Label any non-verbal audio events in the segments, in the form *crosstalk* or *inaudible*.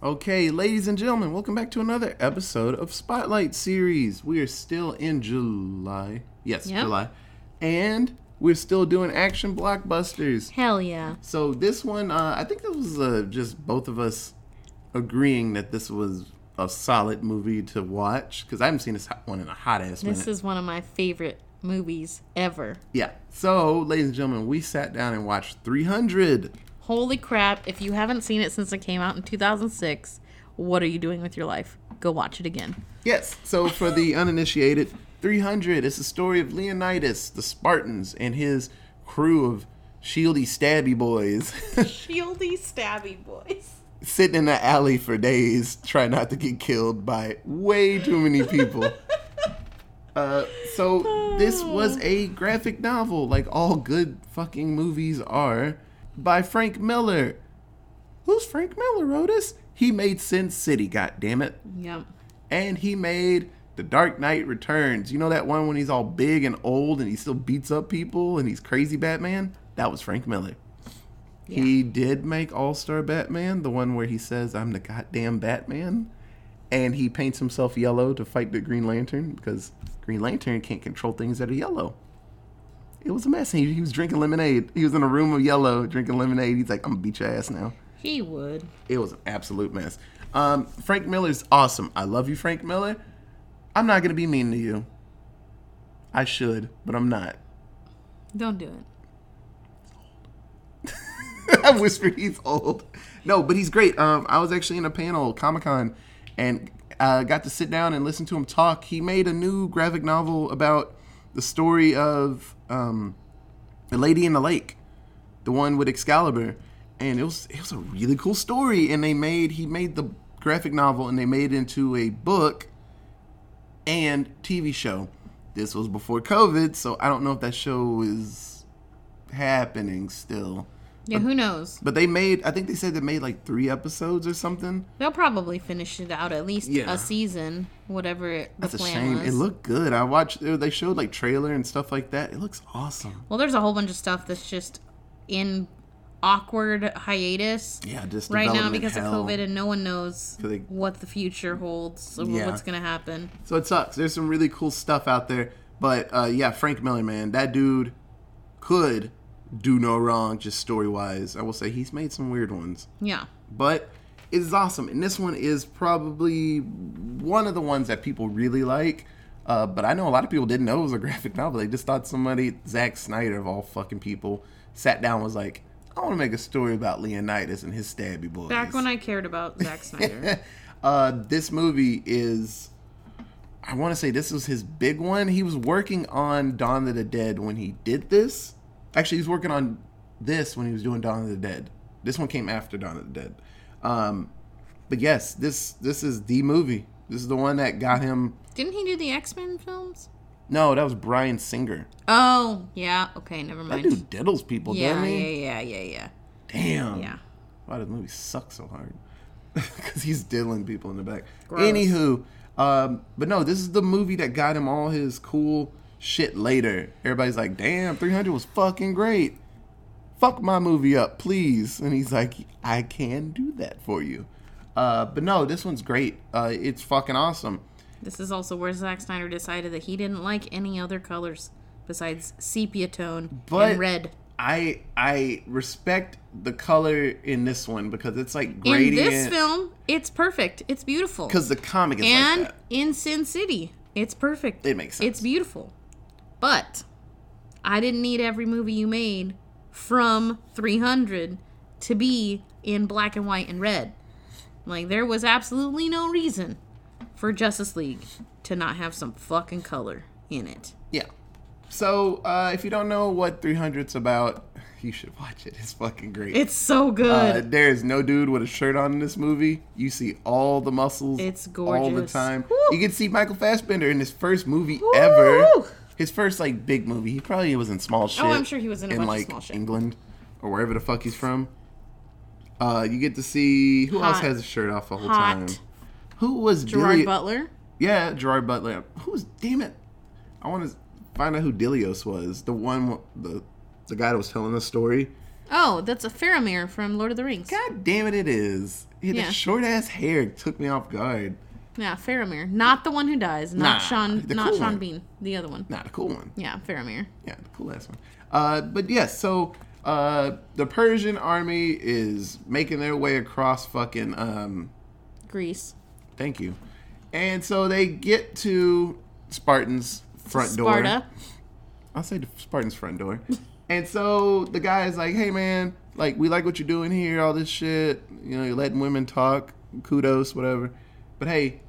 Okay, ladies and gentlemen, welcome back to another episode of Spotlight Series. We are still in July. Yes, Yep. July. And we're still doing action blockbusters. Hell yeah. So this one, uh, I think this was uh, just both of us agreeing that this was a solid movie to watch because I haven't seen this one in a hot ass minute. This is one of my favorite movies ever. yeah. So, ladies and gentlemen, we sat down and watched 300. Holy crap. If you haven't seen it since it came out in 2006, what are you doing with your life? Go watch it again. Yes. So for the uninitiated, 300 is the story of Leonidas, the Spartans, and his crew of shieldy stabby boys *laughs* Shieldy stabby boys. sitting in the alley for days trying not to get killed by way too many people. *laughs* Uh, so this was a graphic novel, like all good fucking movies are, by Frank Miller. Who's Frank Miller, Otis? He made Sin City, God damn it. Yep. and he made The Dark Knight Returns. You know that one when he's all big and old and he still beats up people and he's crazy Batman? That was Frank Miller. He did make All Star Batman, the one where he says, I'm the goddamn Batman. And he paints himself yellow to fight the Green Lantern because Green Lantern can't control things that are yellow. It was a mess. He, he was drinking lemonade. He was in a room of yellow drinking lemonade. He's like, I'm gonna beat your ass now. He would. It was an absolute mess. Um, Frank Miller's awesome. I love you, Frank Miller. I'm not gonna be mean to you. I should, but I'm not. Don't do it. *laughs* I whispered he's old. No, but he's great. Um, I was actually in a panel, Comic Con, and uh, got to sit down and listen to him talk. He made a new graphic novel about the story of um, the Lady in the Lake, the one with Excalibur, and it was it was a really cool story. And they made he made the graphic novel and they made it into a book and TV show. This was before COVID, so I don't know if that show is happening still. Yeah, who knows? But they made, I think they said they made like three episodes or something. They'll probably finish it out at least Yeah. a season, whatever it- the That's a plan shame. was. It looked good. I watched, they showed like trailer and stuff like that. It looks awesome. well, there's a whole bunch of stuff that's just in awkward hiatus Yeah, just right now because hell. of COVID, and no one knows they- what the future holds or Yeah. what's going to happen. So it sucks. There's some really cool stuff out there. But uh, yeah, Frank Miller, man, that dude could do no wrong just story wise. I will say he's made some weird ones. Yeah. but it is awesome. And this one is probably one of the ones that people really like. Uh, but I know a lot of people didn't know it was a graphic novel. They just thought somebody, Zack Snyder of all fucking people, sat down and was like, I want to make a story about Leonidas and his stabby boys. Back when I cared about Zack Snyder. *laughs* uh, this movie is, I want to say this was his big one. He was working on Dawn of the Dead when he did this. Actually, he was working on this when he was doing Dawn of the Dead. This one came after Dawn of the Dead. Um, but yes, this this is the movie. This is the one that got him. Didn't he do the X Men films? No, that was Bryan Singer. Oh, yeah. Okay, never That mind. dude diddles people, yeah, yeah, yeah, yeah, yeah. Damn. Yeah. Why does the movie suck so hard? *laughs* Because he's diddling people in the back. Gross. Anywho, um, but no, this is the movie that got him all his cool shit later. Everybody's like, damn, 300 was fucking great. Fuck my movie up, please. And he's like, I can do that for you. Uh, but no, this one's great. Uh, it's fucking awesome. This is also where Zack Snyder decided that he didn't like any other colors besides sepia tone But- and red. I I respect the color in this one because it's like gradient. In this film, it's perfect. It's beautiful. because the comic is and like that. in Sin City, it's perfect. It makes sense. It's beautiful. But I didn't need every movie you made from 300 to be in black and white and red. Like there was absolutely no reason for Justice League to not have some fucking color in it. Yeah. So, uh, if you don't know what 300's about, *laughs* you should watch it. It's fucking great. It's so good. uh, there is no dude with a shirt on in this movie. You see all the muscles. It's gorgeous. all the time. Woo. You can see Michael Fassbender in his first movie ever. His first like big movie. He probably was in small shit. Oh, I'm sure he was in a bunch of like small shit. In England or wherever the fuck he's from. Uh, you get to see who else has a shirt off the whole Hot. time. Who was Gerard Butler. yeah, Gerard Butler. Who's damn it? I want to find out who Dilios was. The one, the the guy that was telling the story. Oh, that's a Faramir from Lord of the Rings. God damn it, it is. Yeah, Yeah. the short ass hair took me off guard. Yeah, Faramir, not the one who dies, not Nah, Sean, not cool Sean one. Bean, the other one. Nah, the cool one. Yeah, Faramir. Yeah, the cool ass one. Uh, but yes, so uh, the Persian army is making their way across fucking. Um, Greece. thank you. And so they get to Spartan's front door. Sparta. I'll say the Spartan's front door. *laughs* and so the guy is like, hey man, like we like what you're doing here, all this shit. You know, you're letting women talk, kudos, whatever. But hey,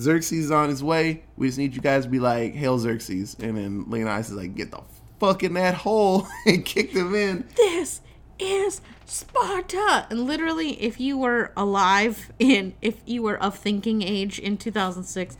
Xerxes is on his way. We just need you guys to be like, Hail Xerxes. And then Leonidas is like, get the fuck in that hole *laughs* and kick them in. This is Sparta. And literally, if you were alive in, if you were of thinking age in 2006,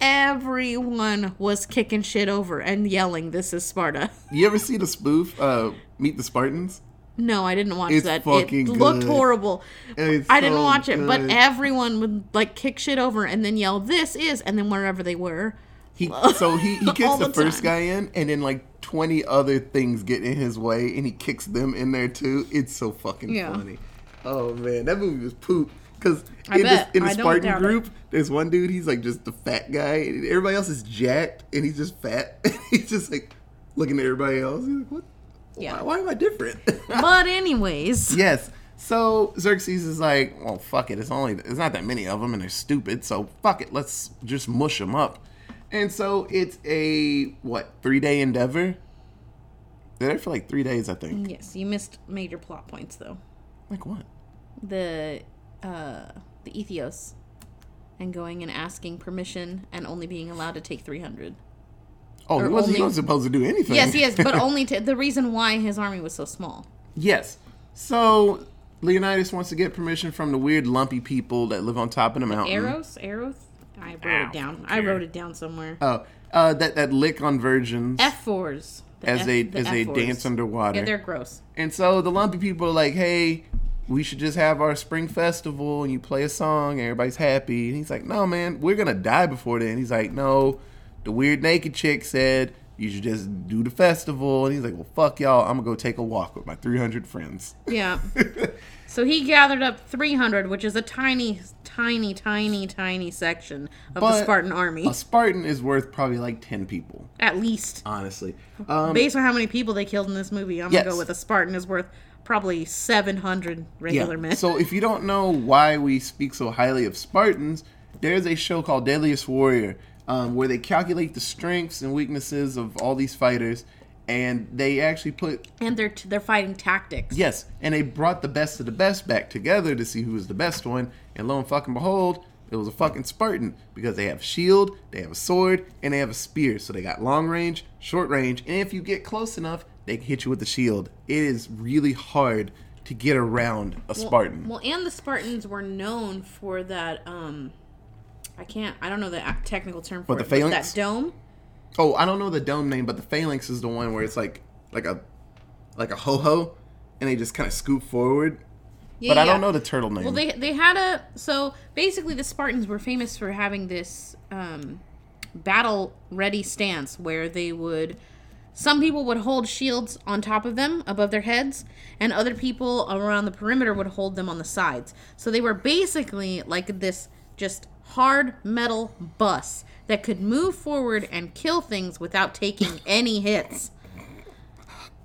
everyone was kicking shit over and yelling, "This is Sparta." You ever see the spoof, uh, Meet the Spartans? No, I didn't watch It's that. It fucking looked good. horrible. It's I didn't so watch it, but everyone would like kick shit over and then yell, "This is," and then wherever they were. He *laughs* so he, he kicks the, the first guy in, and then like twenty other things get in his way, and he kicks them in there too. It's so fucking Yeah. funny. Oh man, that movie was poop. Because in, this, in the Spartan doubt it. group, there's one dude. He's like just the fat guy, and everybody else is jacked, and he's just fat. *laughs* he's just like looking at everybody else. He's like, "What? Yeah. Why, why am I different?" *laughs* But anyways, Yes. So Xerxes is like, well, fuck it. It's only it's not that many of them, and they're stupid. So fuck it. Let's just mush them up. And so it's a what three day endeavor. They're there for like three days, I think. yes, you missed major plot points though. Like what? The uh the Ethios and going and asking permission and only being allowed to take 300. Oh, he wasn't, he wasn't supposed to do anything. Yes, yes, but *laughs* only to the reason why his army was so small. yes. So Leonidas wants to get permission from the weird lumpy people that live on top of the mountain. Arrows, arrows. I wrote Ow, it down. I I wrote it down somewhere. Oh, uh, that that lick on virgins F fours. as they as they dance underwater. Yeah, they're gross. And so the lumpy people are like, hey, we should just have our spring festival and you play a song and everybody's happy. And he's like, no, man, we're going to die before then. He's like, no, the weird naked chick said you should just do the festival. And he's like, well, fuck y'all. I'm going to go take a walk with my 300 friends. Yeah. *laughs* so he gathered up 300, which is a tiny, tiny, tiny, tiny section of the Spartan army. A Spartan is worth probably like 10 people, At least. honestly. Um, Based on how many people they killed in this movie, I'm going to go with a Spartan is worth probably 700 regular men. So if you don't know why we speak so highly of Spartans, there's a show called Deadliest Warrior um, where they calculate the strengths and weaknesses of all these fighters, and they actually put and they're they're fighting tactics. yes, and they brought the best of the best back together to see who was the best one, and lo and fucking behold. It was a fucking Spartan because they have a shield, they have a sword, and they have a spear. So they got long range, short range, and if you get close enough, they can hit you with the shield. It is really hard to get around a Spartan. Well, and the Spartans were known for that. um I can't. I don't know the technical term for it. the but phalanx? That dome. Oh, I don't know the dome name, but the phalanx is the one where it's like like a like a ho ho, and they just kind of scoop forward. Yeah, but I don't know the turtle name. Well, they they had a so basically the Spartans were famous for having this um, battle ready stance where they would some people would hold shields on top of them above their heads and other people around the perimeter would hold them on the sides. So they were basically like this just hard metal bus that could move forward and kill things without taking any hits.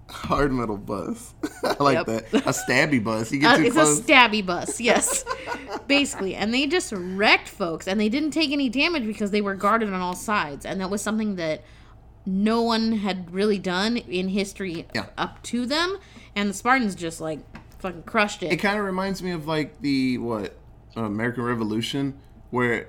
Hard metal bus. *laughs* I like Yep. that. A stabby bus. You Uh, get too it's close. a stabby bus, *laughs* yes. Basically. And they just wrecked folks and they didn't take any damage because they were guarded on all sides. And that was something that no one had really done in history Yeah. up to them. And the Spartans just like fucking crushed it it. kind of reminds me of like the what uh, American Revolution, where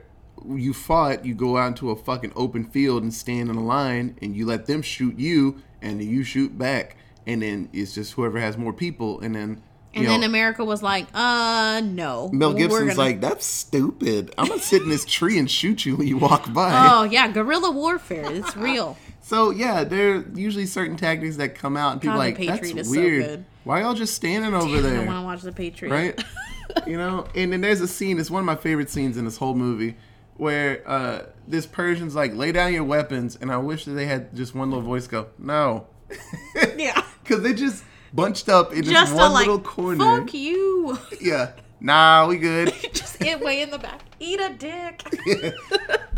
you fought. You go out into a fucking open field and stand in a line, and you let them shoot you, and then you shoot back, and then it's just whoever has more people, and then. and then America was like, uh, no. Mel Gibson's gonna- like, that's stupid. I'm gonna sit in this tree and shoot you when you walk by. *laughs* Oh, yeah, guerrilla warfare. It's real. *laughs* So yeah, there are usually certain tactics that come out and people God, are The like, that's so weird. good." Why y'all just standing over I there? don't want to watch The Patriot. right? *laughs* you know, and then there's a scene. It's one of my favorite scenes in this whole movie, where uh, this Persian's like, "Lay down your weapons," and I wish that they had just one little voice go, "No," *laughs* Yeah. *laughs* because they just bunched up in Just this a one like, little corner. fuck you. *laughs* Yeah, Nah, we good. Just it way in the back. Eat a dick.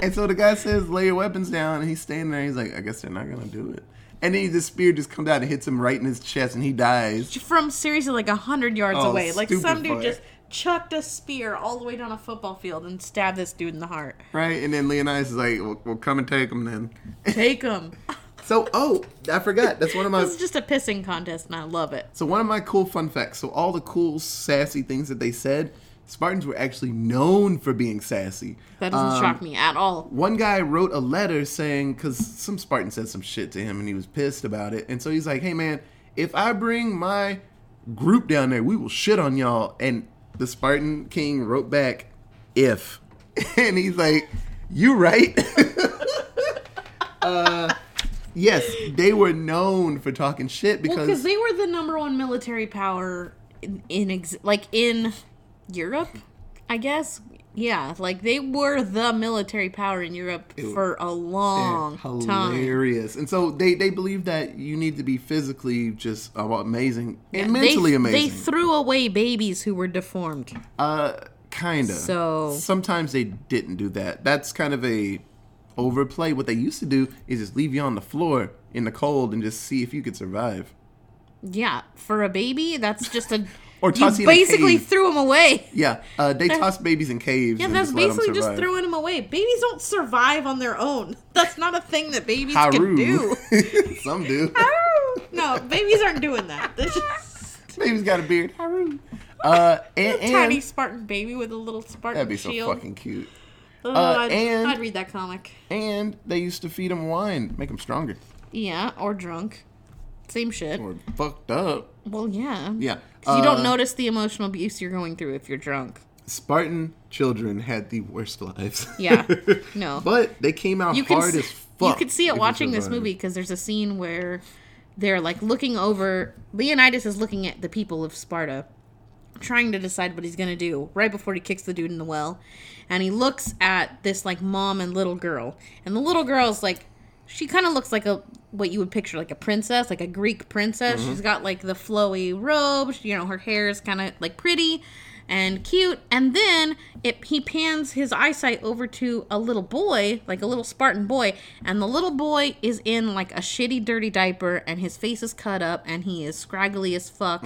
and so the guy says, lay your weapons down. And he's standing there. He's like, I guess they're not to do it. And then the spear just comes out and hits him right in his chest and he dies. From seriously like a hundred yards Oh, away. Like some dude fire. just chucked a spear all the way down a football field and stabbed this dude in the heart. Right? And then Leonidas is like, well, well come and take him then. Take him. *laughs* So, oh, I forgot. That's one of my. this is just a pissing contest and I love it. So one of my cool fun facts. So all the cool sassy things that they said, Spartans were actually known for being sassy. That doesn't Um, shock me at all. One guy wrote a letter saying, because some Spartan said some shit to him and he was pissed about it. And so he's like, hey man, if I bring my group down there, we will shit on y'all. And the Spartan king wrote back, if. *laughs* And he's like, you right. *laughs* uh, yes, they were known for talking shit because. because they were the number one military power in, in ex- like in Europe, I guess. Yeah, like they were the military power in Europe for a long time. hilarious. And so they they believe that you need to be physically just uh, amazing and They- mentally amazing. They threw away babies who were deformed. uh, kinda. So- sometimes they didn't do that. That's kind of a overplay. What they used to do is just leave you on the floor in the cold and just see if you could survive. Yeah, for a baby, that's just a. Or you toss you basically threw them away. *laughs* Yeah, uh, they *laughs* toss babies in caves. Yeah, and that's just basically just throwing them away. Babies don't survive on their own. *laughs* That's not a thing that babies can do. Some do. no, babies aren't doing that. Just Baby's got a beard. Haru. Uh, and, and tiny Spartan baby with a little Spartan that'd be so shield. fucking cute. Oh, Uh, I'd, and- I'd read that comic. And they used to feed them wine, make them stronger. Yeah, or drunk. Same shit. Or fucked up. well, yeah. Yeah. 'Cause you don't Uh, notice the emotional abuse you're going through if you're drunk. Spartan children had the worst lives. Yeah. *laughs* No. but they came out you hard as fuck. You could see it watching this movie because there's a scene where they're like looking over. Leonidas is looking at the people of Sparta, trying to decide what he's gonna do right before he kicks the dude in the well, and he looks at this like mom and little girl, and the little girl's like, she kind of looks like a what you would picture like a princess, like a Greek princess. Mm-hmm. She's got like the flowy robe, you know, her hair is kind of like pretty and cute. And then it he pans his eyesight over to a little boy, like a little Spartan boy, and the little boy is in like a shitty dirty diaper and his face is cut up and he is scraggly as fuck.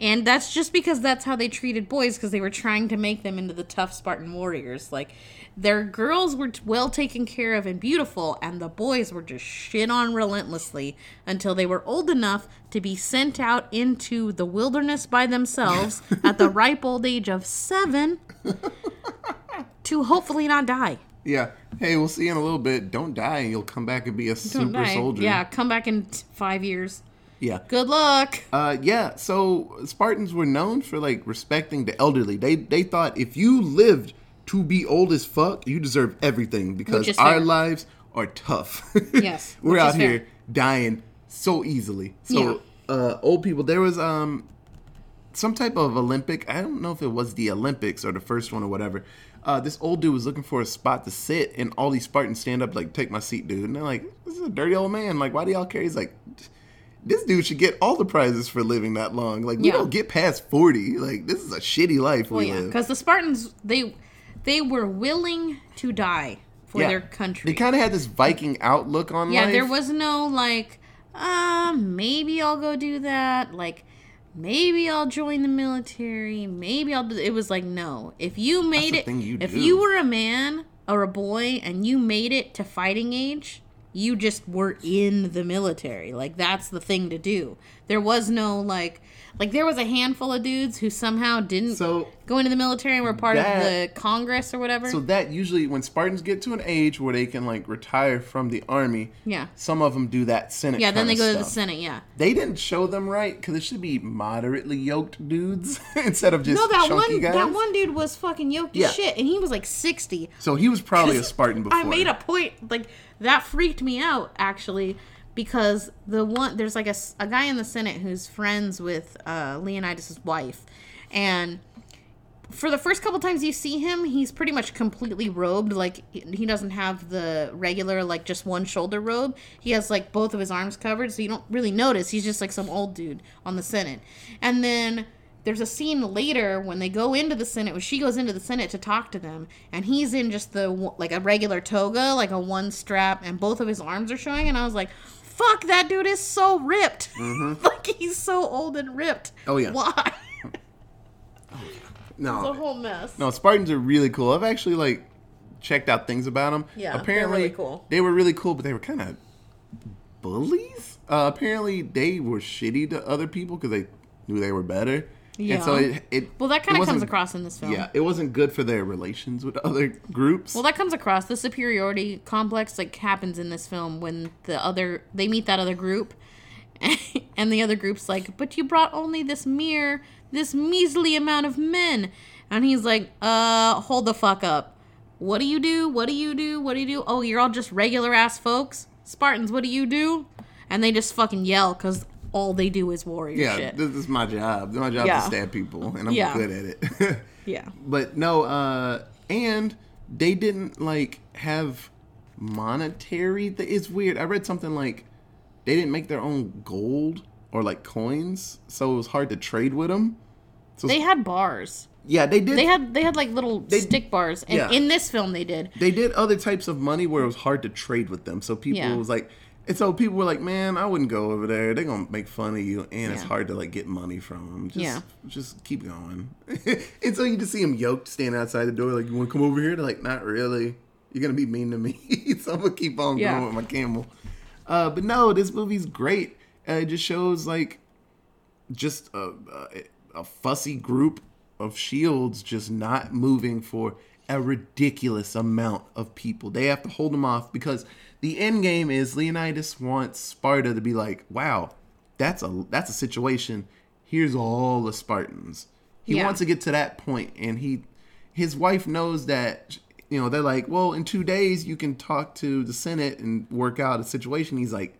And that's just because that's how they treated boys because they were trying to make them into the tough Spartan warriors. Like their girls were well taken care of and beautiful, and the boys were just shit on relentlessly until they were old enough to be sent out into the wilderness by themselves *laughs* at the ripe old age of seven *laughs* to hopefully not die. Yeah. Hey, we'll see you in a little bit. Don't die, and you'll come back and be a Don't super die. soldier. Yeah, come back in t- five years. Yeah. Good luck. Uh, yeah. So Spartans were known for like respecting the elderly. They they thought if you lived to be old as fuck, you deserve everything because our fair. lives are tough. *laughs* Yes, we're out is fair. here dying so easily. So uh, old people. There was um some type of Olympic. I don't know if it was the Olympics or the first one or whatever. Uh, this old dude was looking for a spot to sit, and all these Spartans stand up like, "Take my seat, dude." And they're like, "This is a dirty old man. Like, why do y'all care?" He's like, "This dude should get all the prizes for living that long. Like, we Yeah. don't get past forty. Like, this is a shitty life Well, we yeah, live." because the Spartans they they were willing to die for Yeah. their country. They kind of had this Viking outlook on Yeah, life. there was no like, uh, maybe I'll go do that. Like, maybe I'll join the military. Maybe I'll do. It was like, no. If you made it, you if do. you were a man or a boy and you made it to fighting age, you just were in the military. Like that's the thing to do. There was no like, like there was a handful of dudes who somehow didn't So go into the military and were part That- of the Congress or whatever. So that usually, when Spartans get to an age where they can like retire from the army, yeah. some of them do that Senate. Yeah, then they go to the. Senate. Yeah. They didn't show them right because it should be moderately yoked dudes *laughs* instead of just No, that one guys. that one dude was fucking yoked Yeah. shit, and he was like sixty. So he was probably a *laughs* Spartan before. I made a point like that freaked me out actually because the one there's like a, a guy in the Senate who's friends with uh, Leonidas's wife, and for the first couple times you see him, he's pretty much completely robed. Like he doesn't have the regular like just one shoulder robe. He has like both of his arms covered, so you don't really notice. He's just like some old dude on the Senate. And then there's a scene later when they go into the Senate, when she goes into the Senate to talk to them, and he's in just the like a regular toga, like a one strap, and both of his arms are showing, and I was like, "Fuck, that dude is so ripped! *laughs* like he's so old and ripped. Mm-hmm. Oh, yeah. why? *laughs* No, a whole mess. No, Spartans are really cool. I've actually like checked out things about them. Yeah, apparently really cool. They were really cool, but they were kind of bullies. Uh, apparently, they were shitty to other people because they knew they were better. Yeah. And so it, it Well, that kind of comes across in this film. Yeah, it wasn't good for their relations with *laughs* other groups. Well, that comes across. The superiority complex like happens in this film when the other they meet that other group, *laughs* and the other group's like, "But you brought only this mere, this measly amount of men," and he's like, "Uh, hold the fuck up. What do you do? What do you do? What do you do? Oh, you're all just regular ass folks, Spartans. What do you do?" And they just fucking yell because all they do is warrior yeah, shit. this is my job. It's my job Yeah. to stab people, and I'm Yeah. good at it. *laughs* yeah. But no, uh, and they didn't like have monetary. Th- it's weird. I read something like they didn't make their own gold or like coins, so it was hard to trade with them. So They had bars. yeah, they did. They had they had like little stick bars, and yeah. in this film they did. they did other types of money where it was hard to trade with them. So people Yeah. was like, and so people were like, man, I wouldn't go over there. They're gonna make fun of you, and it's hard to like get money from them. Just, Yeah. just keep going. *laughs* and so you just see them yoked, standing outside the door, like, you want to come over here? They're like, not really. You're gonna be mean to me, *laughs* so I'm gonna keep on Yeah. going with my camel. Uh, but no, this movie's great. Uh, it just shows like just a, a, a fussy group of shields just not moving for a ridiculous amount of people. They have to hold them off because the end game is Leonidas wants Sparta to be like, "Wow, that's a that's a situation. Here's all the Spartans." He Yeah. wants to get to that point, and he his wife knows that you know they're like, "Well, in two days you can talk to the Senate and work out a situation." He's like,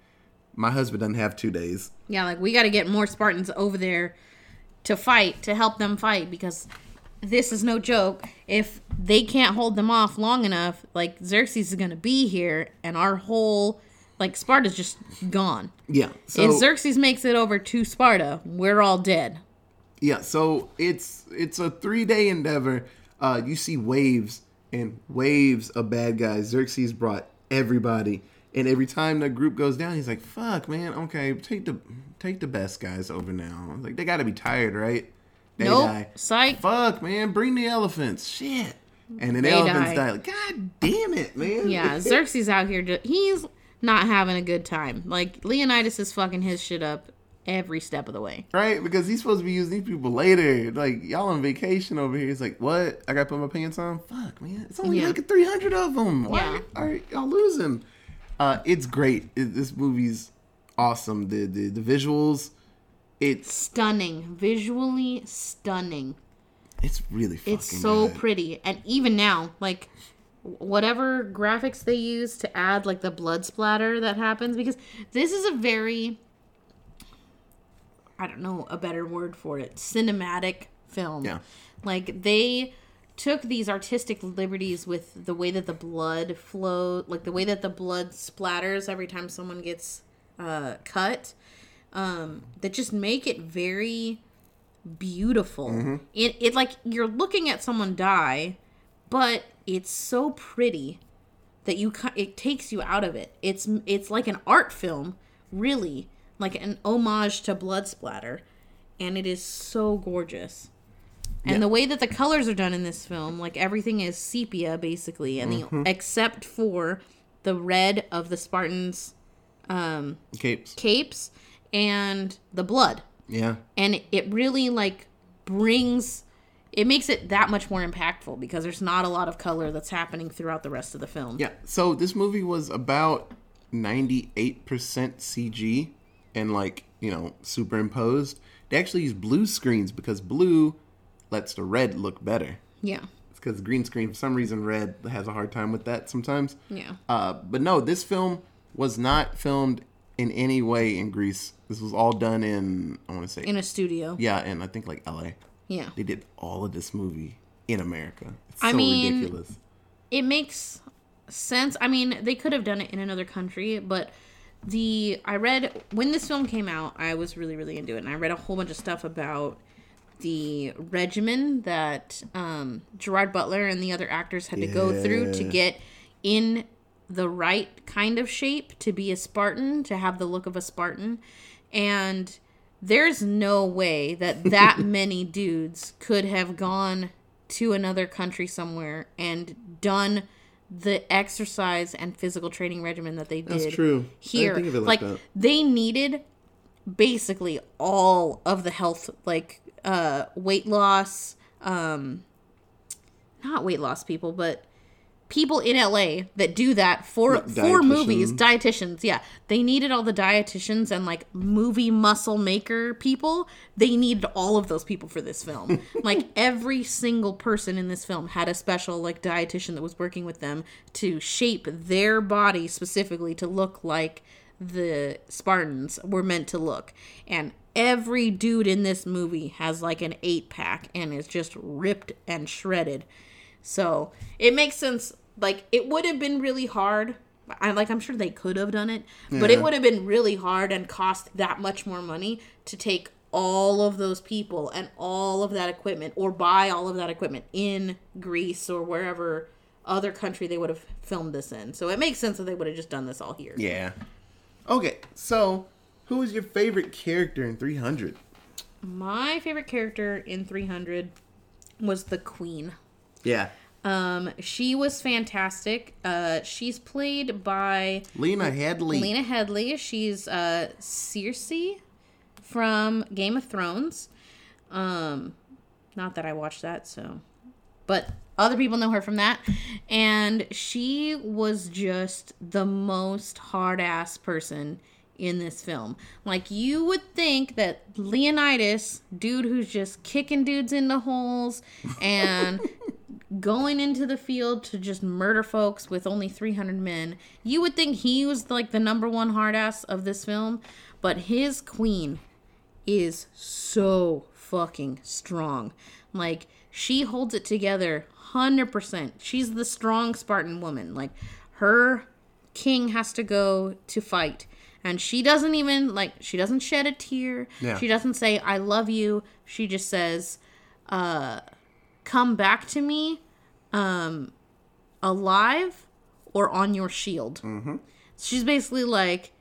"My husband doesn't have two days." Yeah, like we got to get more Spartans over there to fight, to help them fight because this is no joke. If they can't hold them off long enough, like Xerxes is going to be here and our whole like Sparta's just gone. Yeah. So if Xerxes makes it over to Sparta, we're all dead. Yeah, so it's it's a three day endeavor. Uh, you see waves and waves of bad guys. Xerxes brought everybody, and every time the group goes down, he's like, "Fuck, man. Okay, take the take the best guys over now. Like they got to be tired, right? They nope. die. Psych. Fuck, man. Bring the elephants. Shit. And then the They elephants die. die. Like, God damn it, man. Yeah, *laughs* Xerxes out here just he's not having a good time. Like Leonidas is fucking his shit up every step of the way. Right? Because he's supposed to be using these people later. Like, y'all on vacation over here. He's like, what? I got to put my pants on? Fuck, man. It's only Yeah. like 300 of them. Why Yeah. are y'all losing? Uh, it's great. It, this movie's awesome. The, the, the visuals, it's Stunning, visually stunning. it's really fucking It's so good. pretty. And even now, like whatever graphics they use to add like the blood splatter that happens because this is a very I don't know a better word for it, cinematic film. Yeah. Like they took these artistic liberties with the way that the blood flow, like the way that the blood splatters every time someone gets uh, cut, um, that just make it very beautiful. It it like you're looking at someone die, but it's so pretty that you it takes you out of it. It's it's like an art film, really, like an homage to blood splatter, and it is so gorgeous. And Yeah. the way that the colors are done in this film, like everything is sepia basically, and the, except for the red of the Spartans' um, Capes. capes and the blood Yeah. and it really like brings it makes it that much more impactful because there's not a lot of color that's happening throughout the rest of the film. Yeah. So this movie was about 98% CG and like, you know, superimposed. They actually use blue screens because blue lets the red look better. Yeah. It's because green screen, for some reason, red has a hard time with that sometimes. Yeah. Uh, but no, this film was not filmed in any way in Greece. This was all done in, I want to say, In a studio. yeah, and I think like LA. Yeah. They did all of this movie in America. It's I so mean- ridiculous. It makes sense. I mean, they could have done it in another country, but the I read when this film came out, I was really really into it and I read a whole bunch of stuff about the regimen that um, Gerard Butler and the other actors had to go through to get in the right kind of shape to be a Spartan, to have the look of a Spartan. And there's no way that that *laughs* many dudes could have gone to another country somewhere and done the exercise and physical training regimen that they did That's true. Here. think of it like like that. they needed basically all of the health like uh weight loss um not weight loss people but people in LA that do that for Like for movies dietitians. dietitians yeah. They needed all the dietitians and like movie muscle maker people. They needed all of those people for this film. *laughs* Like every single person in this film had a special like dietitian that was working with them to shape their body specifically to look like the Spartans were meant to look. And every dude in this movie has like an eight pack and is just ripped and shredded so it makes sense. Like it would have been really hard. I like I'm sure they could have done it, but it would have been really hard and cost that much more money to take all of those people and all of that equipment or buy all of that equipment in Greece or wherever other country they would have filmed this in. So it makes sense that they would have just done this all here. Yeah. Okay, so who is your favorite character in 300? My favorite character in 300 was the Queen. Yeah. Um, she was fantastic. Uh, she's played by Lena Headley. Lena Headley. She's uh Cersei from Game of Thrones. Um, not that I watched that, so, but other people know her from that. And she was just the most hard ass person in this film. Like you would think that Leonidas, dude who's just kicking dudes into holes and *laughs* going into the field to just murder folks with only 300 men. You would think he was like the number one hard ass of this film, but his queen is so fucking strong. Like she holds it together 100%. She's the strong Spartan woman. Like her king has to go to fight and she doesn't even like she doesn't shed a tear. Yeah. She doesn't say I love you. She just says uh come back to me um alive or on your shield. Mm-hmm. She's basically like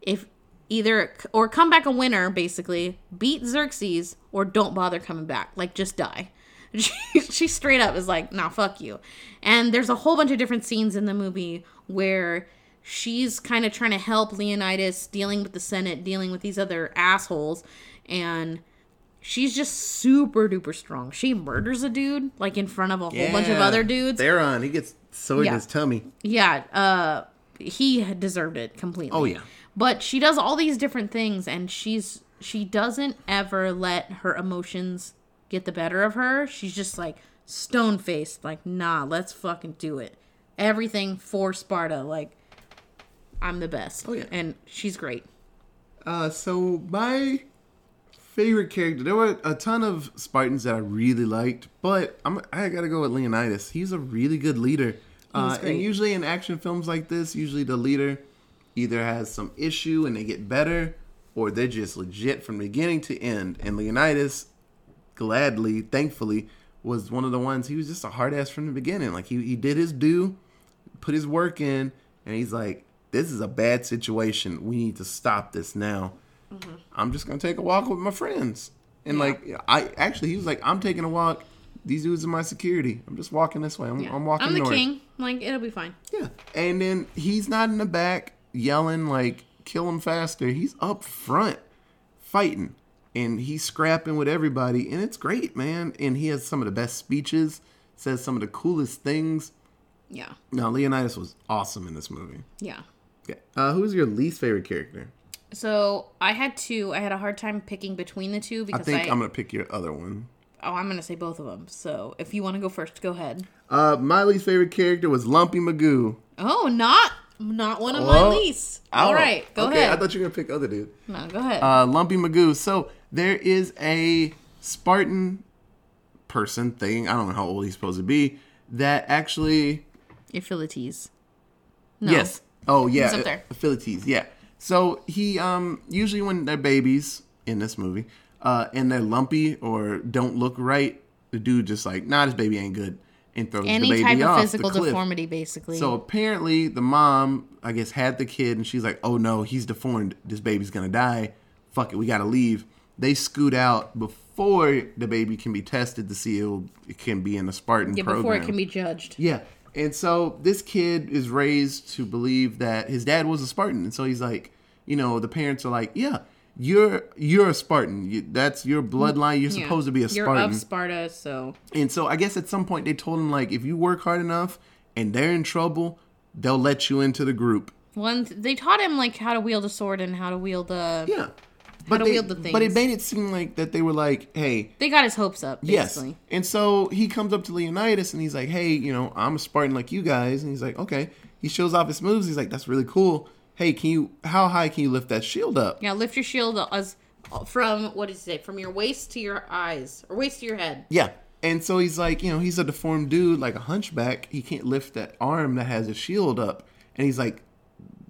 if either or come back a winner basically beat xerxes or don't bother coming back like just die *laughs* she, she straight up is like nah fuck you and there's a whole bunch of different scenes in the movie where she's kind of trying to help leonidas dealing with the senate dealing with these other assholes and she's just super duper strong she murders a dude like in front of a whole bunch of other dudes Theron, he gets Yeah. in his tummy. yeah, uh he deserved it completely. Oh, yeah. But she does all these different things and she's she doesn't ever let her emotions get the better of her. She's just like stone faced, like, nah, let's fucking do it. Everything for Sparta, like I'm the best. Oh, yeah. And she's great. Uh, so my favorite character, there were a ton of Spartans that I really liked, but I'm I gotta go with Leonidas. He's a really good leader. Uh, and usually in action films like this, usually the leader either has some issue and they get better, or they're just legit from beginning to end. And Leonidas, gladly, thankfully, was one of the ones. He was just a hard ass from the beginning. Like he he did his due, put his work in, and he's like, "This is a bad situation. We need to stop this now." I'm just gonna take a walk with my friends. And Yeah. like I actually he was like, I'm taking a walk. These dudes are my security. I'm just walking this way. I'm, Yeah. I'm walking I'm the north. king. Like it'll be fine. Yeah. And then he's not in the back yelling like kill him faster. He's up front fighting. And he's scrapping with everybody. And it's great, man. And he has some of the best speeches, says some of the coolest things. Yeah. No, Leonidas was awesome in this movie. Yeah. Okay. Uh, who's your least favorite character? So I had two. I had a hard time picking between the two because I think I, I'm gonna pick your other one. oh I'm gonna say both of them. So if you want to go first, go ahead. Uh, my least favorite character was Lumpy Magoo. Oh, not not one of my least. All right, Oh, go okay, ahead. I thought you were gonna pick other dude. no, go ahead. Uh, Lumpy Magoo. So there is a Spartan person thing. I don't know how old he's supposed to be. That actually, Iphilis. No. yes. Oh yeah, He's up there. Philites. Yeah. So he um usually when they're babies in this movie, uh, and they're lumpy or don't look right, the dude just like, nah, this baby ain't good, and throws Any the baby type off of physical deformity, basically. So apparently, the mom, I guess, had the kid, and she's like, "Oh no, he's deformed. This baby's gonna die. Fuck it, we gotta leave." They scoot out before the baby can be tested to see it'll, it can be in the Spartan yeah, program. before it can be judged. Yeah. And so this kid is raised to believe that his dad was a Spartan. And so he's like, you know, the parents are like, yeah, you're you're a Spartan. You, that's your bloodline. You're Yeah. supposed to be a Spartan. You're of Sparta, so and so I guess at some point they told him like, if you work hard enough and they're in trouble, they'll let you into the group. one they taught him like how to wield a sword and how to wield a. Yeah. But they, wield the but it made it seem like that they were like, hey, They got his hopes up, Yes. And so he comes up to Leonidas and he's like, hey, you know, I'm a Spartan like you guys. And he's like, okay. He shows off his moves. He's like, that's really cool. Hey, can you, how high can you lift that shield up? Yeah, lift your shield as from what did he say? From your waist to your eyes or waist to your head. Yeah. And so he's like, you know, he's a deformed dude, like a hunchback. He can't lift that arm that has a shield up. And he's like,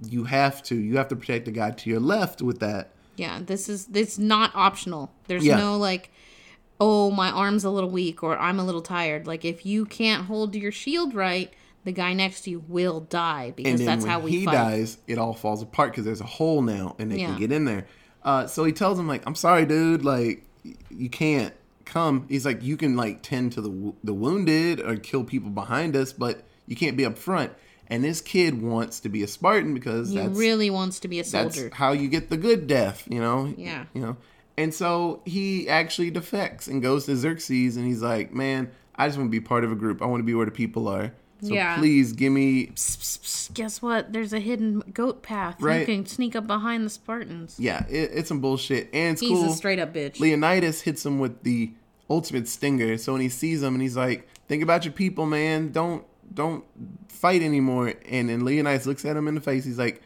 you have to. You have to protect the guy to your left with that. Yeah, this is this not optional. There's Yeah. no like, oh my arm's a little weak or I'm a little tired. Like if you can't hold your shield right, the guy next to you will die because that's how we he fight. dies, it all falls apart because there's a hole now and they Yeah. can get in there. Uh, so he tells him like, "I'm sorry, dude. Like, you can't come." He's like, "You can like tend to the the wounded or kill people behind us, but you can't be up front." And this kid wants to be a Spartan because He that's really wants to be a soldier. that's how you get the good death, you know. Yeah. You know. And so he actually defects and goes to Xerxes, and he's like, "Man, I just want to be part of a group. I want to be where the people are. So Yeah. please give me Psst, psst, psst, Guess what? There's a hidden goat path. You can sneak up behind the Spartans. Yeah, it, it's some bullshit, and it's He's cool. a straight up bitch. Leonidas hits him with the ultimate stinger. So when he sees him, and he's like, "Think about your people, man. Don't don't fight anymore." And then Leonidas looks at him in the face. He's like,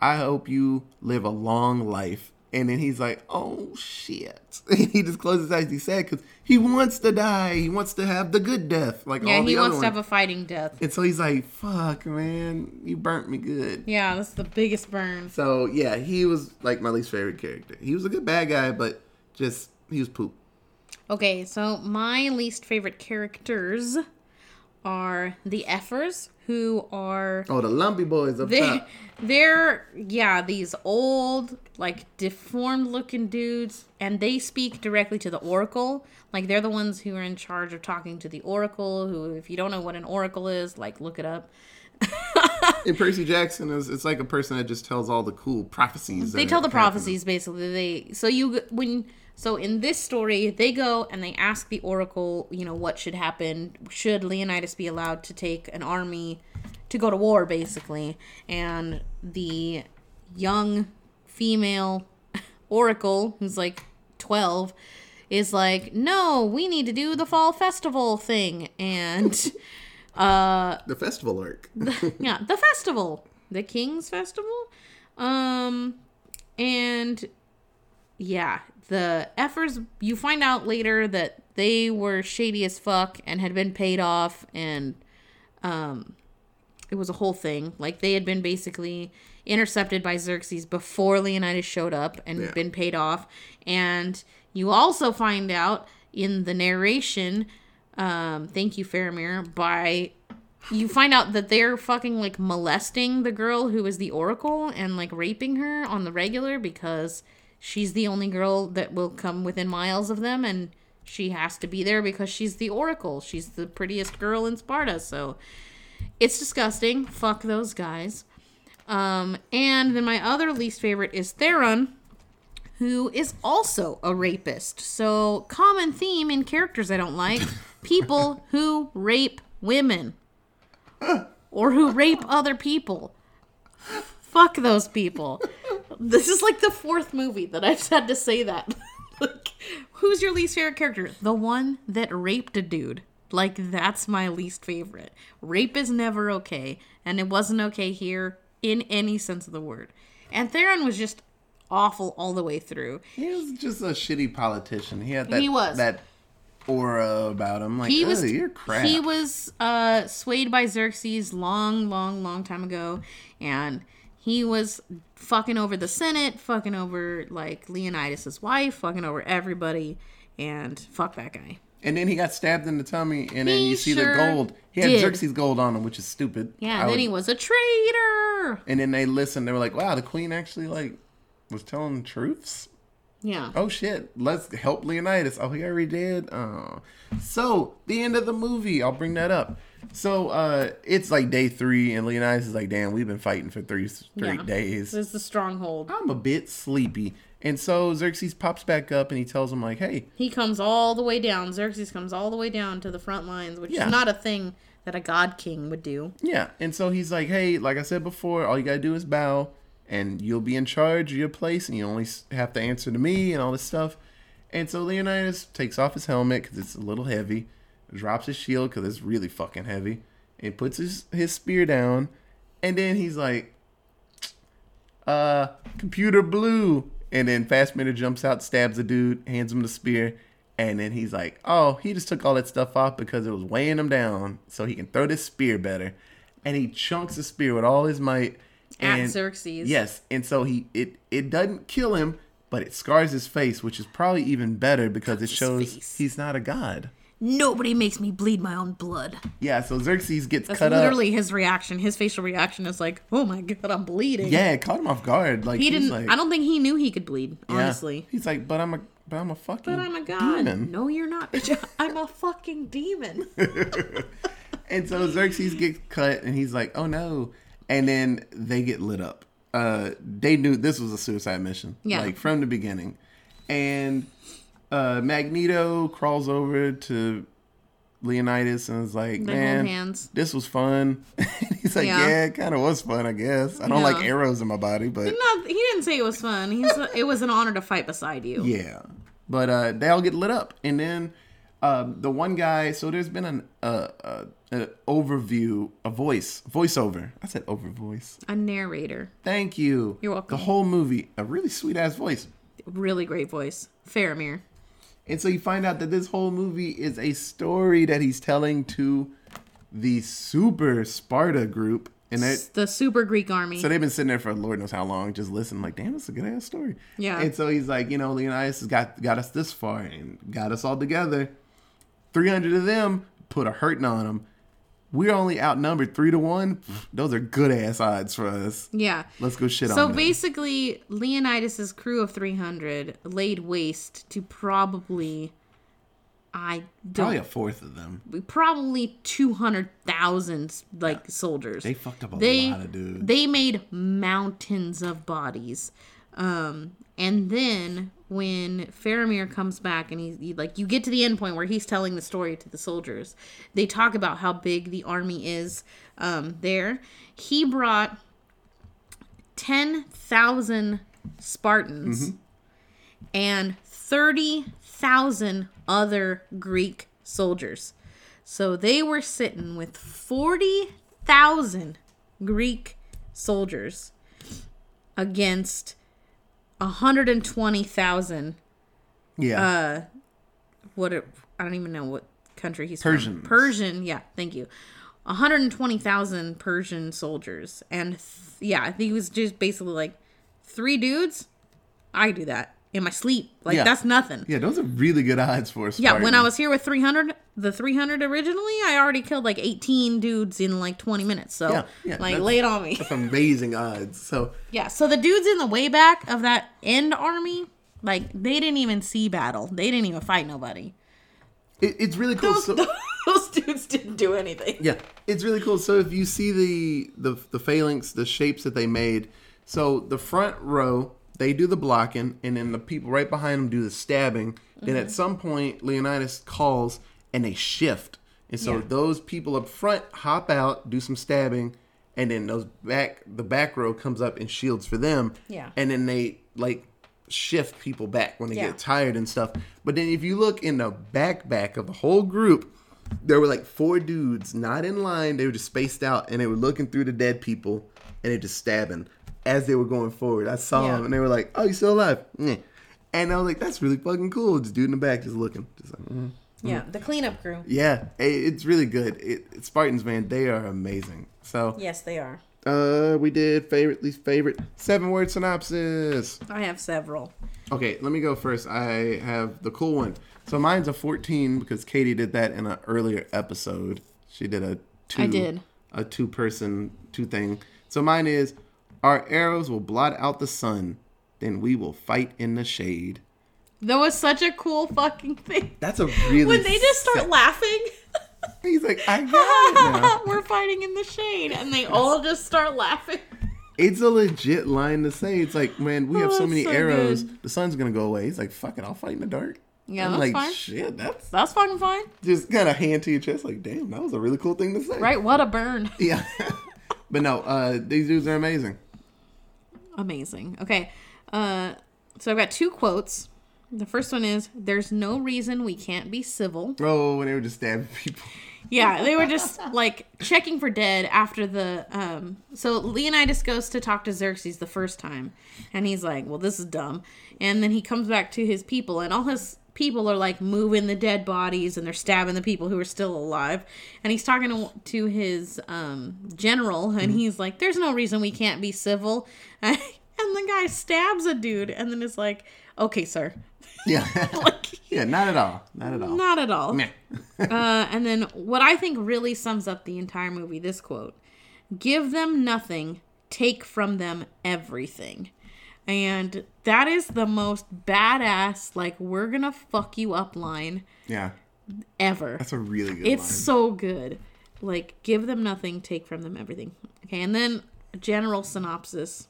"I hope you live a long life." And then he's like, "Oh shit!" *laughs* he just closes his eyes. He's sad because he wants to die. He wants to have the good death, like yeah, all the he other wants to have a fighting death. And so he's like, "Fuck, man, you burnt me good." Yeah, that's the biggest burn. So yeah, he was like my least favorite character. He was a good bad guy, but just he was poop. Okay, so my least favorite characters are the Ephors, who are Oh, the lumpy boys up they top. they're yeah these old like deformed looking dudes, and they speak directly to the Oracle. Like they're the ones who are in charge of talking to the Oracle. Who, if you don't know what an Oracle is, like look it up. *laughs* And Percy Jackson is it's like a person that just tells all the cool prophecies. they tell the happen. prophecies basically they so you when so in this story they go and they ask the oracle you know what should happen should leonidas be allowed to take an army to go to war basically and the young female *laughs* oracle who's like 12 is like no we need to do the fall festival thing and *laughs* uh The festival arc. *laughs* yeah, the festival, the King's Festival. Um, and yeah, the Ephors, you find out later that they were shady as fuck and had been paid off, and um, it was a whole thing. Like they had been basically intercepted by Xerxes before Leonidas showed up and Yeah. been paid off. And you also find out in the narration, um, thank you, Faramir, by you find out that they're fucking like molesting the girl who is the oracle and like raping her on the regular because she's the only girl that will come within miles of them and she has to be there because she's the oracle. She's the prettiest girl in Sparta. So it's disgusting. Fuck those guys. Um, and then my other least favorite is Theron, who is also a rapist. So, common theme in characters I don't like *laughs* people who rape women or who rape other people. Fuck those people. This is like the fourth movie that I've had to say that. *laughs* like, who's your least favorite character? The one that raped a dude. Like, that's my least favorite. Rape is never okay, and it wasn't okay here in any sense of the word. And Theron was just awful all the way through. he was just a shitty politician. He had that He was. that aura about him. Like, he was you're crap. he was uh swayed by Xerxes long long long time ago and he was fucking over the Senate, fucking over like Leonidas's wife, fucking over everybody, and fuck that guy. And then he got stabbed in the tummy, and then He you see sure the gold. He had did. Xerxes gold on him, which is stupid. Yeah, I and then would- he was a traitor. And then they listened. They were like, "Wow, the queen actually like was telling truths." Yeah. Oh shit! Let's help Leonidas. Oh, he already did. Oh, so the end of the movie. I'll bring that up. So uh it's like day three, and Leonidas is like, "Damn, we've been fighting for three straight Yeah. days. This is the stronghold. I'm a bit sleepy." And so Xerxes pops back up, and he tells him like, "Hey, He comes all the way down. Xerxes comes all the way down to the front lines, which Yeah. is not a thing that a god king would do. Yeah, and so he's like, "Hey, like I said before, all you gotta do is bow, and you'll be in charge of your place, and you only have to answer to me and all this stuff." And so Leonidas takes off his helmet because it's a little heavy, drops his shield because it's really fucking heavy, and puts his his spear down, and then he's like, *tsk* "Uh, computer blue," and then Fassbender jumps out, stabs the dude, hands him the spear. And then he's like, "Oh, he just took all that stuff off because it was weighing him down, so he can throw this spear better." And he chunks the spear with all his might. At and- Xerxes. Yes, and so he it it doesn't kill him, but it scars his face, which is probably even better because it shows he's not a god. Nobody makes me bleed my own blood. Yeah, so Xerxes gets That's cut up. literally his reaction. His facial reaction is like, "Oh my god, I'm bleeding." Yeah, it caught him off guard. Like He didn't. Like, I don't think he knew he could bleed. yeah. Honestly. he's like, but I'm a but I'm a fucking But I'm a god. demon. No, you're not. bitch. *laughs* I'm a fucking demon. *laughs* And so Xerxes gets cut, and he's like, "Oh no!" And then they get lit up. Uh, they knew this was a suicide mission, Yeah. like from the beginning. And uh, Magneto crawls over to Leonidas and is like, They "Man, this was fun." *laughs* he's like, Yeah. "Yeah, it kind of was fun, I guess. I don't like arrows in my body, but No, he didn't say it was fun. He's. it was an honor to fight beside you. yeah." But uh, they all get lit up, and then um, the one guy. So there's been an uh, uh, an overview, a voice, voiceover. I said over voice. A narrator. Thank you. You're welcome. The whole movie, a really sweet ass voice. Really great voice. Faramir. And so you find out that this whole movie is a story that he's telling to the Super Sparta group. And that, The super Greek army. so they've been sitting there for Lord knows how long, just listening, like, damn, that's a good ass story. Yeah. And so he's like, you know, Leonidas has got got us this far and got us all together. Three hundred of them put a hurting on them. We're only outnumbered three to one. Those are good ass odds for us. yeah. Let's go shit So on them. basically, Leonidas's crew of 300 laid waste to probably, I don't, probably a fourth of them. probably 200,000 like soldiers. They fucked up a they lot of dudes. they made mountains of bodies um and then when Faramir comes back and he's he, like you get to the end point where he's telling the story to the soldiers they talk about how big the army is um there he brought 10,000 Spartans Mm-hmm. and 30,000 other Greek soldiers. So they were sitting with 40,000 Greek soldiers against 120,000 yeah. uh what it, I don't even know what country he's Persians. from. Persian, yeah, thank you. 120,000 Persian soldiers and th- yeah, he was just basically like three dudes. I do that in my sleep. Like Yeah. that's nothing. yeah, those are really good odds for us. Yeah, when I was here with 300, the 300 originally, I already killed like 18 dudes in like 20 minutes. So, Yeah, yeah, like, lay it on me. That's amazing odds. So *laughs* yeah, so the dudes in the way back of that end army, like, they didn't even see battle. They didn't even fight nobody. it, it's really cool. Those, So, *laughs* those dudes didn't do anything. yeah, it's really cool. So if you see the the the phalanx, the shapes that they made, so the front row they do the blocking, and then the people right behind them do the stabbing. Then Mm-hmm. at some point, Leonidas calls and they shift, and so Yeah. those people up front hop out, do some stabbing, and then those back the back row comes up and shields for them. Yeah. and then they like shift people back when they Yeah. get tired and stuff. But then if you look in the back back of the whole group, there were like four dudes not in line. They were just spaced out and they were looking through the dead people and they just stabbing as they were going forward. I saw Yeah. them and they were like, "Oh, you still alive?" And I was like, "That's really fucking cool." Just dude in the back just looking, just like, mhm. Yeah, the cleanup crew. yeah, it's really good. It, it- Spartans, man, they are amazing. So Yes, they are. Uh, we did favorite, least favorite, seven word synopsis. I have several. Okay, let me go first. I have the cool one. So mine's a 14 because Katie did that in an earlier episode. She did a two. I did. a two person two thing. So mine is our arrows will blot out the sun, then we will fight in the shade. That was such a cool fucking thing. That's a really When they just start sick- laughing. *laughs* He's like, I got it *laughs* we're fighting in the shade, and they all just start laughing. It's a legit line to say. It's like, man, we have Oh, so many so arrows, good. the sun's gonna go away. He's like, fuck it, I'll fight in the dark. Yeah, I'm that's like, fine. shit, that's That's fucking fine. just kind of hand to your chest. Like, damn, that was a really cool thing to say. Right? What a burn. *laughs* Yeah. but no, uh, these dudes are amazing. Amazing. Okay. Uh, so I've got two quotes. The first one is There's no reason we can't be civil. Oh, when they were just stabbing people. *laughs* Yeah, they were just like checking for dead after the. Um, so Leonidas goes to talk to Xerxes the first time, and he's like, "Well, this is dumb." And then he comes back to his people, and all his people are like moving the dead bodies, and they're stabbing the people who are still alive. And he's talking to, to his um, general, and he's like, "There's no reason we can't be civil." *laughs* and the guy stabs a dude, and then is like, "Okay, sir." *laughs* Yeah. Like, yeah, not at all. Not at all. not at all. *laughs* Uh, and then what I think really sums up the entire movie this quote Give them nothing, take from them everything. And that is the most badass, like, we're gonna fuck you up line yeah. ever. That's a really good It's line. so good. Like, give them nothing, take from them everything. Okay, and then general synopsis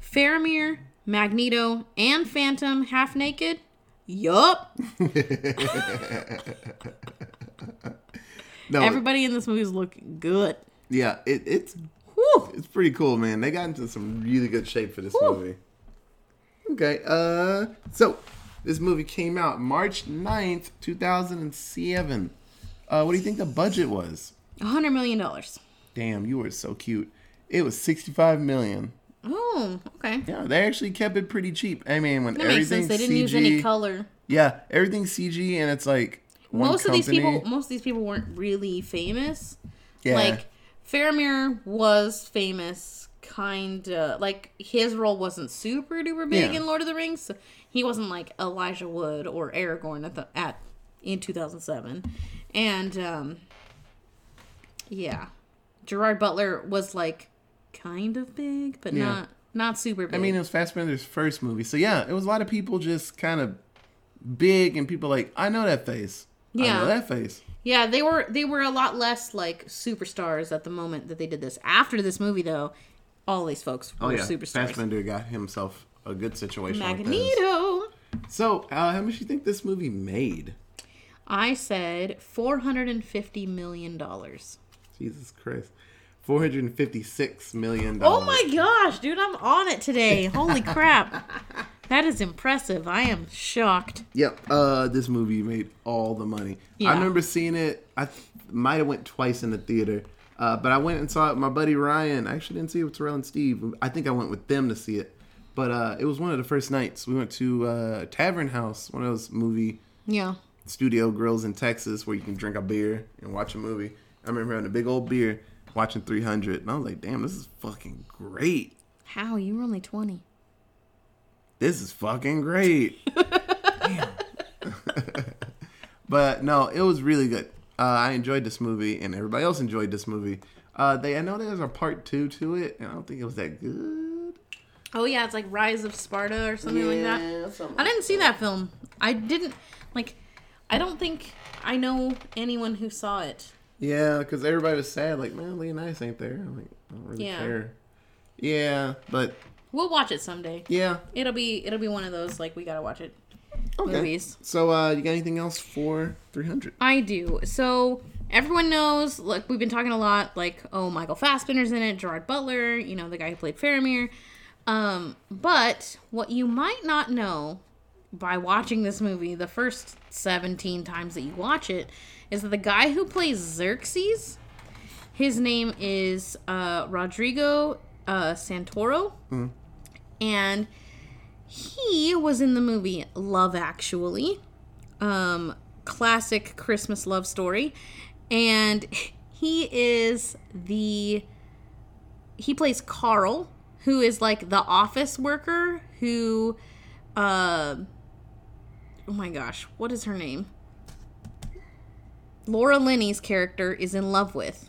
Faramir, Magneto, and Phantom half naked? Yup. *laughs* no, Everybody in this movie is looking good. yeah, it, it's Whew. it's pretty cool, man. They got into some really good shape for this Whew. movie. Okay, uh, so this movie came out March 9th, 2007. Uh, what do you think the budget was? A hundred million dollars. Damn, you were so cute. It was 65 million. Oh, okay. Yeah, they actually kept it pretty cheap. I mean, when That sense. They didn't CG, use any color. yeah, everything's CG, and it's like one Most of these people, most of these people weren't really famous. yeah, Like Faramir was famous, kind of like his role wasn't super duper big Yeah. in Lord of the Rings. So he wasn't like Elijah Wood or Aragorn at the at in 2007, and um, yeah, Gerard Butler was like kind of big, but Yeah. not not super big. I mean, it was Fassbender's first movie, so yeah, it was a lot of people just kind of big, and people like, I know that face. I Yeah. know that face. Yeah, they were they were a lot less like superstars at the moment that they did this. After this movie, though, all these folks were Oh yeah, superstars. Fassbender got himself a good situation. Like this. Magneto. So, uh, how much do you think this movie made? I said four hundred and fifty million dollars. Jesus Christ, four hundred and fifty-six million Oh dollars. my gosh, dude, I'm on it today. Holy crap. *laughs* That is impressive. I am shocked. Yep. Uh, this movie made all the money. Yeah. I remember seeing it. I th- might have went twice in the theater, uh, but I went and saw it with my buddy Ryan. I actually didn't see it with Terrell and Steve. I think I went with them to see it. But uh, it was one of the first nights. We went to uh, Tavern House, one of those movie Yeah. studio grills in Texas where you can drink a beer and watch a movie. I remember having a big old beer, watching 300, and I was like, damn, this is fucking great. How? You were only 20. this is fucking great. *laughs* *laughs* But no, it was really good. Uh, I enjoyed this movie, and everybody else enjoyed this movie. Uh, they, I know there's a part two to it, and I don't think it was that good. Oh, yeah, it's like Rise of Sparta or something like that. Something I didn't see that film. I didn't, like, I don't think I know anyone who saw it. Yeah, because everybody was sad, like, man, Leonidas ain't there. I'm like, I don't really Yeah. care. Yeah, but We'll watch it someday. yeah. It'll be it'll be one of those like we gotta watch it Okay. movies. So, uh, you got anything else for 300? I do. So everyone knows. Like we've been talking a lot. Like oh, Michael Fassbender's in it. Gerard Butler. You know the guy who played Faramir. Um, but what you might not know by watching this movie the first 17 times that you watch it is the guy who plays Xerxes, his name is uh, Rodrigo uh, Santoro, and he was in the movie Love Actually, um, classic Christmas love story, and he is the he plays Carl, who is like the office worker who, uh, oh my gosh, what is her name? Laura Linney's character is in love with.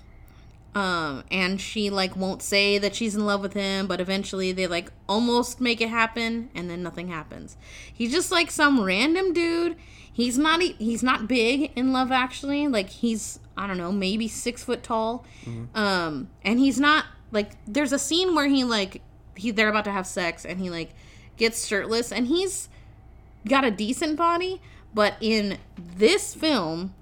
Um, and she like won't say that she's in love with him, but eventually they like almost make it happen, and then nothing happens. He's just like some random dude. He's not he's not big in Love Actually. Like he's I don't know maybe six foot tall, um, and he's not like there's a scene where he like he they're about to have sex and he like gets shirtless and he's got a decent body, but in this film,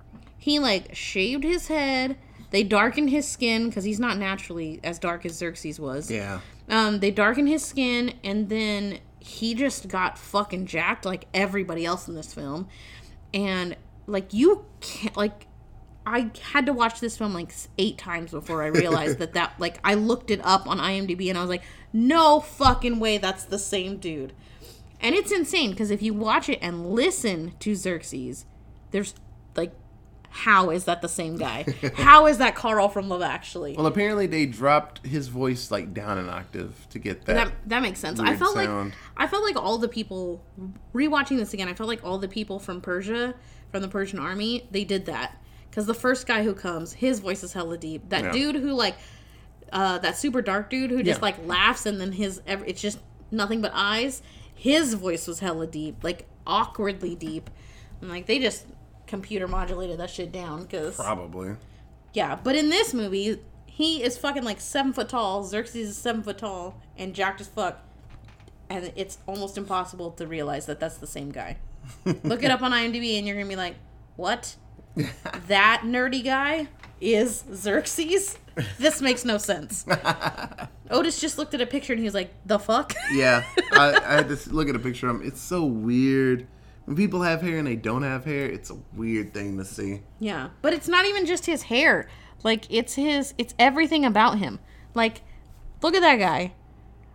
he like shaved his head. They darkened his skin because he's not naturally as dark as Xerxes was. Yeah. Um, they darkened his skin, and then he just got fucking jacked like everybody else in this film. And like you can't like. I had to watch this film like eight times before I realized *laughs* that that like I looked it up on IMDb and I was like, no fucking way, that's the same dude. And it's insane because if you watch it and listen to Xerxes, there's like, how is that the same guy? how is that Carl from Love Actually? Well, apparently they dropped his voice like down an octave to get that. that that makes sense. I felt sound. like I felt like all the people rewatching this again. I felt like all the people from Persia, from the Persian army, they did that because the first guy who comes, his voice is hella deep. That Yeah. dude who like, uh, that super dark dude who just Yeah. like laughs and then his it's just nothing but eyes. His voice was hella deep, like awkwardly deep, and like they just computer modulated that shit down because Probably. yeah, but in this movie, he is fucking like seven foot tall. Xerxes is seven foot tall and jacked as fuck. And it's almost impossible to realize that that's the same guy. *laughs* Look it up on IMDb and you're gonna be like, what? *laughs* that nerdy guy is Xerxes? This makes no sense. *laughs* Otis just looked at a picture and he was like, the fuck? Yeah, I, I had to look at a picture of him. It's so weird. When people have hair and they don't have hair, it's a weird thing to see. Yeah, but it's not even just his hair. Like it's his it's everything about him. Like look at that guy.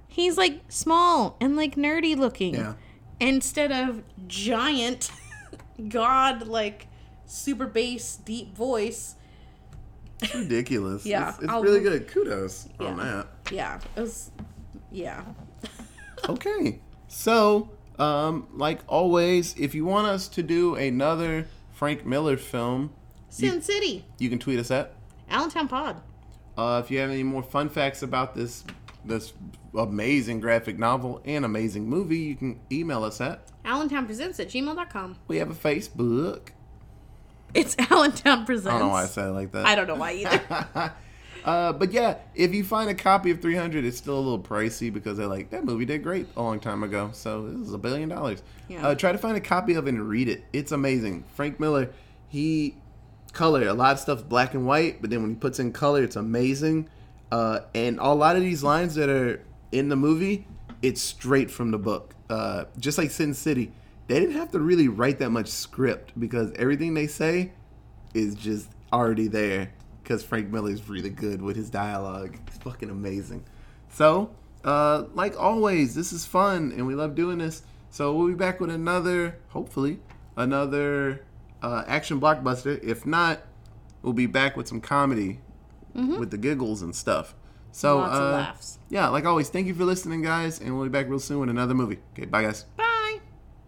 He's like small and like nerdy looking. Yeah. Instead of giant *laughs* god like super bass deep voice. It's ridiculous. Yeah, It's, it's really good. Kudos on that. Yeah, it was yeah. *laughs* Okay. So, um, like always, if you want us to do another Frank Miller film, Sin City. you can tweet us at. Allentown Pod. Uh, if you have any more fun facts about this this amazing graphic novel and amazing movie, you can email us at. Allentown Presents at gmail.com. We have a Facebook. It's *laughs* Allentown Presents. I don't know why I said it like that. I don't know why either. *laughs* Uh, but yeah, if you find a copy of 300, it's still a little pricey because they're like, that movie did great a long time ago. So this is a billion dollars. Yeah. Uh, try to find a copy of it and read it. It's amazing. Frank Miller, he color a lot of stuff's black and white, but then when he puts in color, it's amazing. Uh, and a lot of these lines that are in the movie, it's straight from the book. Uh, just like Sin City, they didn't have to really write that much script because everything they say is just already there because Frank Miller's really good with his dialogue. It's fucking amazing. So, uh, like always, this is fun and we love doing this. So we'll be back with another, hopefully, another uh, action blockbuster. If not, we'll be back with some comedy with the giggles and stuff. So, Lots of uh, laughs. yeah, like always, thank you for listening, guys, and we'll be back real soon with another movie. Okay, bye, guys.